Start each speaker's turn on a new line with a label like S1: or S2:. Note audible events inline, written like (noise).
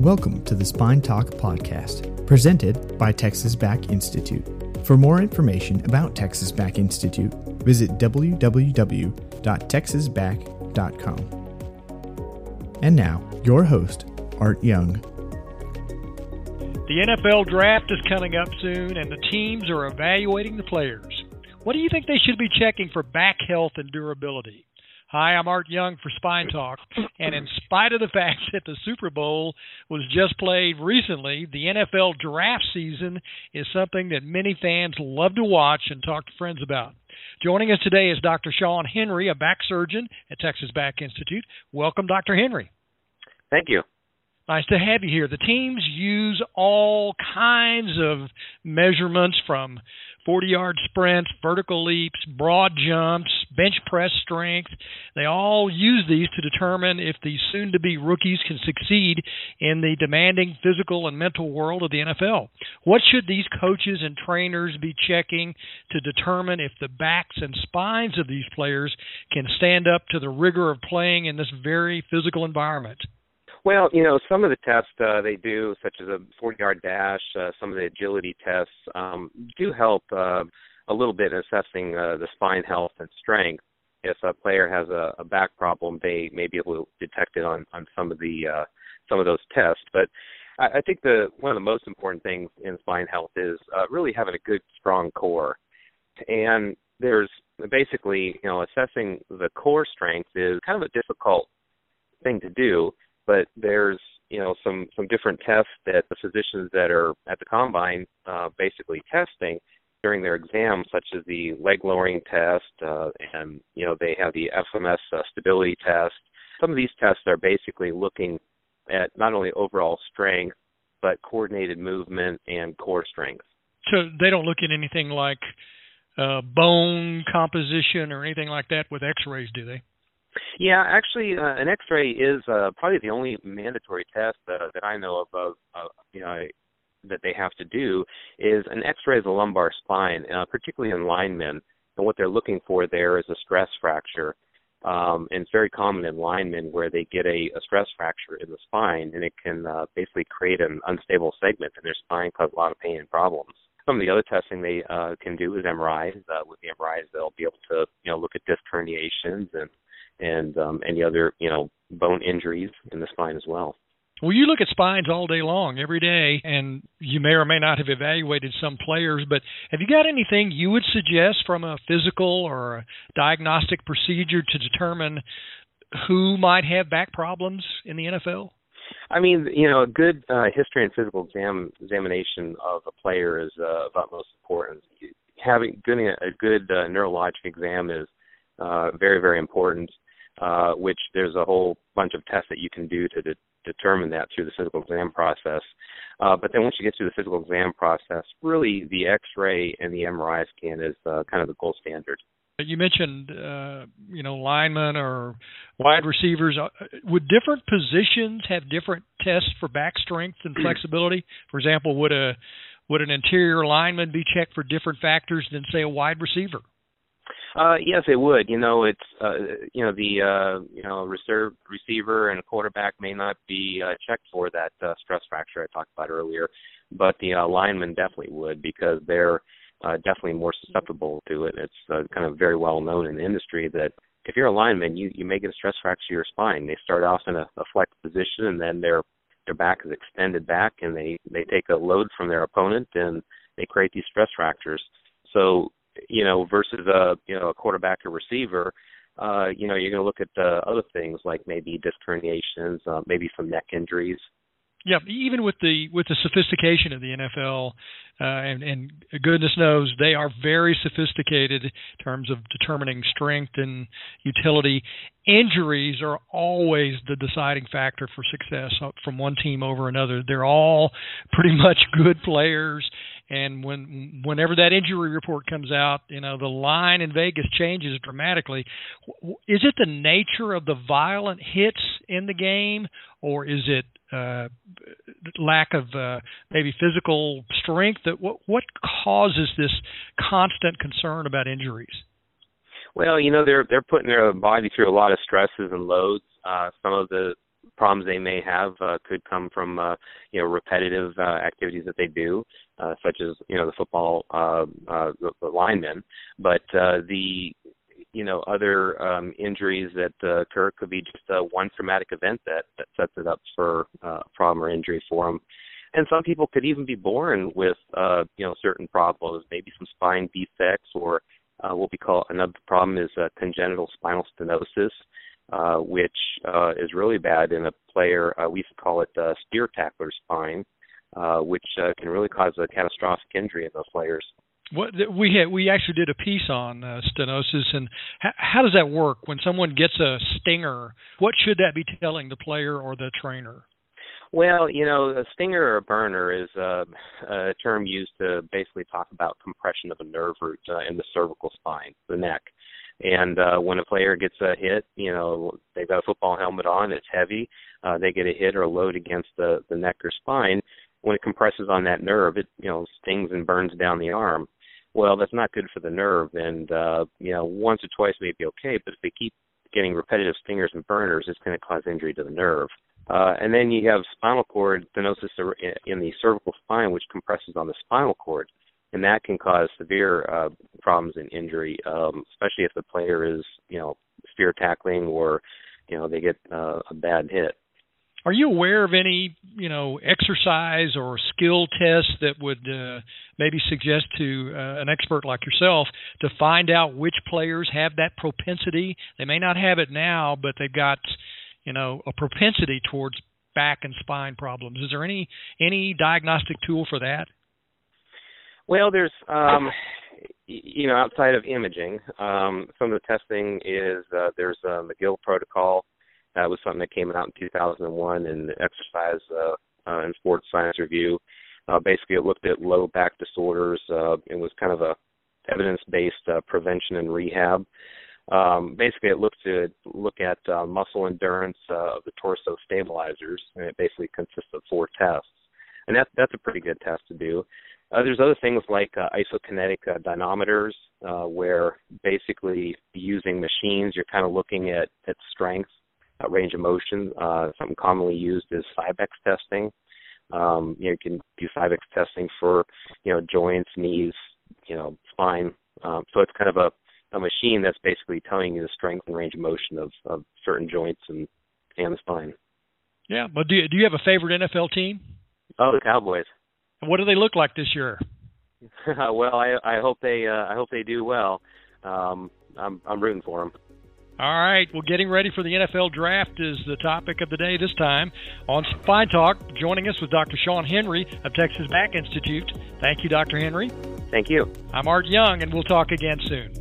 S1: Welcome to the Spine Talk podcast, presented by Texas Back Institute. For more information about Texas Back Institute, visit www.texasback.com. And now, your host, Art Young.
S2: The NFL draft is coming up soon, and the teams are evaluating the players. What do you think they should be checking for back health and durability? Hi, I'm Art Young for Spine Talk. And in spite of the fact that the Super Bowl was just played recently, the NFL draft season is something that many fans love to watch and talk to friends about. Joining us today is Dr. Sean Henry, a back surgeon at Texas Back Institute. Welcome, Dr. Henry.
S3: Thank you.
S2: Nice to have you here. The teams use all kinds of measurements from 40 yard sprints, vertical leaps, broad jumps, bench press strength. They all use these to determine if the soon to be rookies can succeed in the demanding physical and mental world of the NFL. What should these coaches and trainers be checking to determine if the backs and spines of these players can stand up to the rigor of playing in this very physical environment?
S3: Well, you know, some of the tests uh, they do, such as a 40-yard dash, uh, some of the agility tests, um, do help uh, a little bit in assessing uh, the spine health and strength. If a player has a, a back problem, they may be able to detect it on on some of the uh, some of those tests. But I, I think the one of the most important things in spine health is uh, really having a good, strong core. And there's basically, you know, assessing the core strength is kind of a difficult thing to do but there's you know some some different tests that the physicians that are at the combine uh, basically testing during their exam, such as the leg lowering test, uh, and you know they have the FMS uh, stability test. Some of these tests are basically looking at not only overall strength but coordinated movement and core strength.
S2: So they don't look at anything like uh, bone composition or anything like that with X-rays, do they?
S3: Yeah, actually, uh, an X-ray is uh, probably the only mandatory test uh, that I know of, of uh, you know, that they have to do is an X-ray of the lumbar spine, uh, particularly in linemen. And what they're looking for there is a stress fracture. Um, and it's very common in linemen where they get a, a stress fracture in the spine, and it can uh, basically create an unstable segment in their spine, cause a lot of pain and problems. Some of the other testing they uh, can do is MRIs. Uh, with the MRIs, they'll be able to you know look at disc herniations and and um, any other you know bone injuries in the spine as well.
S2: Well, you look at spines all day long, every day, and you may or may not have evaluated some players, but have you got anything you would suggest from a physical or a diagnostic procedure to determine who might have back problems in the NFL?
S3: I mean, you know, a good uh, history and physical exam examination of a player is uh, of utmost importance. Having getting a, a good uh, neurologic exam is uh, very, very important uh, which there's a whole bunch of tests that you can do to de- determine that through the physical exam process. Uh, but then once you get through the physical exam process, really the X-ray and the MRI scan is uh, kind of the gold standard.
S2: You mentioned, uh, you know, linemen or wide receivers. Uh, would different positions have different tests for back strength and flexibility? (clears throat) For example, would a would an interior lineman be checked for different factors than say a wide receiver?
S3: Uh, yes, it would. You know, it's uh, you know the uh, you know reserve receiver and a quarterback may not be uh, checked for that uh, stress fracture I talked about earlier, but the uh, lineman definitely would because they're uh, definitely more susceptible to it. It's uh, kind of very well known in the industry that if you're a lineman, you you may get a stress fracture your spine. They start off in a, a flex position and then their their back is extended back and they they take a load from their opponent and they create these stress fractures. So you know, versus a you know a quarterback or receiver, uh, you know, you're going to look at uh, other things like maybe disc herniations, uh, maybe some neck injuries.
S2: Yeah, even with the with the sophistication of the NFL, uh, and, and goodness knows they are very sophisticated in terms of determining strength and utility. Injuries are always the deciding factor for success from one team over another. They're all pretty (laughs) much good players, and when whenever that injury report comes out, you know the line in Vegas changes dramatically. Is it the nature of the violent hits in the game, or is it uh, lack of uh, maybe physical strength? That what what causes this constant concern about injuries?
S3: Well, you know they're they're putting their body through a lot of stresses and loads. Uh, some of the problems they may have uh, could come from uh, you know repetitive uh, activities that they do, uh, such as you know the football uh, uh, the, linemen. But uh, the you know other um, injuries that uh, occur could be just uh, one traumatic event that, that sets it up for uh, problem or injury for them. And some people could even be born with uh, you know certain problems, maybe some spine defects or uh, what we call another problem is uh, congenital spinal stenosis, uh, which uh, is really bad in a player. Uh, we used to call it uh, spear tackler spine, uh, which uh, can really cause a catastrophic injury in those players.
S2: What we had, we actually did a piece on uh, stenosis and how, how does that work when someone gets a stinger? What should that be telling the player or the trainer?
S3: Well, you know, a stinger or a burner is uh, a term used to basically talk about compression of a nerve root uh, in the cervical spine, the neck. And uh, when a player gets a hit, you know, they've got a football helmet on, it's heavy. Uh, they get a hit or a load against the, the neck or spine. When it compresses on that nerve, it you know stings and burns down the arm. Well, that's not good for the nerve, and uh, you know, once or twice may be okay, but if they keep getting repetitive stingers and burners, it's going to cause injury to the nerve. Uh, and then you have spinal cord stenosis in the cervical spine, which compresses on the spinal cord, and that can cause severe uh, problems and injury, um, especially if the player is, you know, spear tackling or, you know, they get uh, a bad hit.
S2: Are you aware of any, you know, exercise or skill tests that would uh, maybe suggest to uh, an expert like yourself to find out which players have that propensity? They may not have it now, but they've got you know a propensity towards back and spine problems. Is there any any diagnostic tool for that?
S3: Well, there's um, you know outside of imaging, um, some of the testing is uh, there's a McGill protocol. That was something that came out in 2001 in the Exercise uh, uh, and Sports Science Review. Uh, basically, it looked at low back disorders. Uh, it was kind of a evidence-based uh, prevention and rehab. Um, basically, it looked to look at uh, muscle endurance uh, of the torso stabilizers, and it basically consists of four tests, and that's that's a pretty good test to do. Uh, there's other things like uh, isokinetic uh, dynamometers, uh, where basically using machines, you're kind of looking at at strength, uh, range of motion. Uh, something commonly used is Cybex testing. Um, you, know, you can do Cybex testing for you know joints, knees, you know spine. Um, so it's kind of a a machine that's basically telling you the strength and range of motion of, of certain joints and and the spine.
S2: Yeah, but do you, do you have a favorite NFL team?
S3: Oh, the Cowboys.
S2: What do they look like this year? (laughs)
S3: well, I I hope they uh, I hope they do well. Um, I'm I'm rooting for them.
S2: All right. Well, getting ready for the NFL draft is the topic of the day this time. On Spine Talk, joining us was Dr. Sean Henry of Texas Back Institute. Thank you, Dr. Henry.
S3: Thank you.
S2: I'm Art Young, and we'll talk again soon.